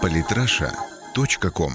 Политраша.ком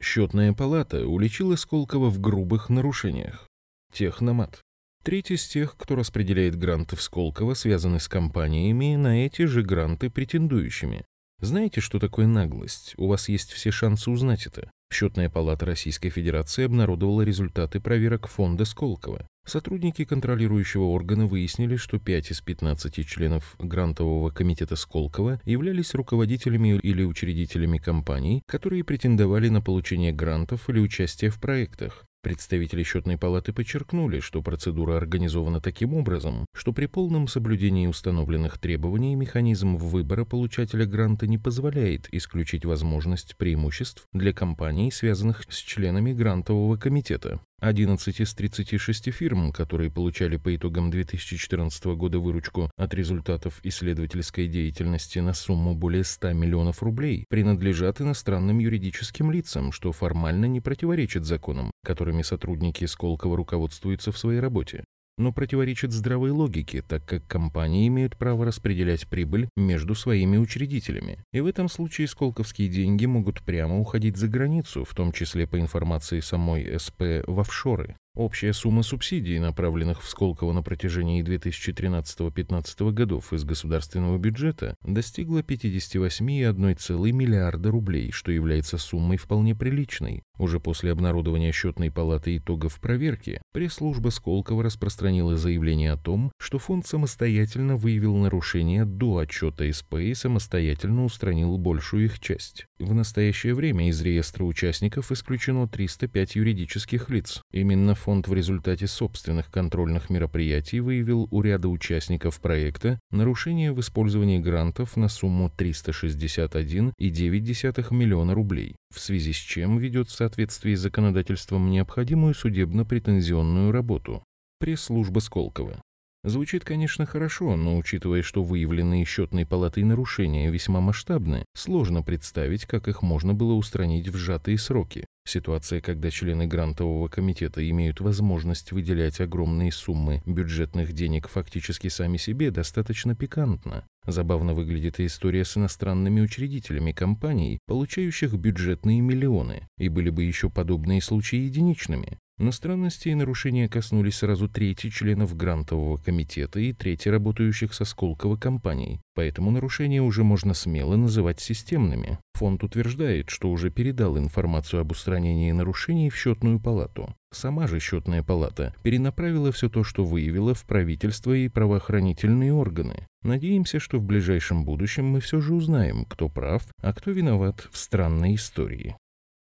Счетная палата уличила Сколково в грубых нарушениях. Техномат. Треть из тех, кто распределяет гранты в Сколково, связаны с компаниями, на эти же гранты претендующими. Знаете, что такое наглость? У вас есть все шансы узнать это. Счетная палата Российской Федерации обнародовала результаты проверок фонда Сколково. Сотрудники контролирующего органа выяснили, что 5 из 15 членов грантового комитета Сколково являлись руководителями или учредителями компаний, которые претендовали на получение грантов или участие в проектах. Представители счетной палаты подчеркнули, что процедура организована таким образом, что при полном соблюдении установленных требований механизм выбора получателя гранта не позволяет исключить возможность преимуществ для компаний, связанных с членами грантового комитета. 11 из 36 фирм, которые получали по итогам 2014 года выручку от результатов исследовательской деятельности на сумму более 100 миллионов рублей, принадлежат иностранным юридическим лицам, что формально не противоречит законам, которыми сотрудники Сколково руководствуются в своей работе но противоречит здравой логике, так как компании имеют право распределять прибыль между своими учредителями. И в этом случае сколковские деньги могут прямо уходить за границу, в том числе по информации самой СП в офшоры. Общая сумма субсидий, направленных в Сколково на протяжении 2013-2015 годов из государственного бюджета, достигла 58,1 миллиарда рублей, что является суммой вполне приличной. Уже после обнародования счетной палаты итогов проверки, пресс-служба Сколково распространила заявление о том, что фонд самостоятельно выявил нарушения до отчета СП и самостоятельно устранил большую их часть. В настоящее время из реестра участников исключено 305 юридических лиц. Именно фонд в результате собственных контрольных мероприятий выявил у ряда участников проекта нарушения в использовании грантов на сумму 361,9 миллиона рублей, в связи с чем ведет в соответствии с законодательством необходимую судебно-претензионную работу. Пресс-служба Сколково. Звучит, конечно, хорошо, но учитывая, что выявленные счетной палатой нарушения весьма масштабны, сложно представить, как их можно было устранить в сжатые сроки. Ситуация, когда члены грантового комитета имеют возможность выделять огромные суммы бюджетных денег фактически сами себе, достаточно пикантна. Забавно выглядит и история с иностранными учредителями компаний, получающих бюджетные миллионы, и были бы еще подобные случаи единичными. Но странности и нарушения коснулись сразу трети членов грантового комитета и трети работающих со Сколково компаний, поэтому нарушения уже можно смело называть системными. Фонд утверждает, что уже передал информацию об устранении нарушений в счетную палату. Сама же счетная палата перенаправила все то, что выявила в правительство и правоохранительные органы. Надеемся, что в ближайшем будущем мы все же узнаем, кто прав, а кто виноват в странной истории.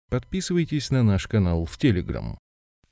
Подписывайтесь на наш канал в Телеграм.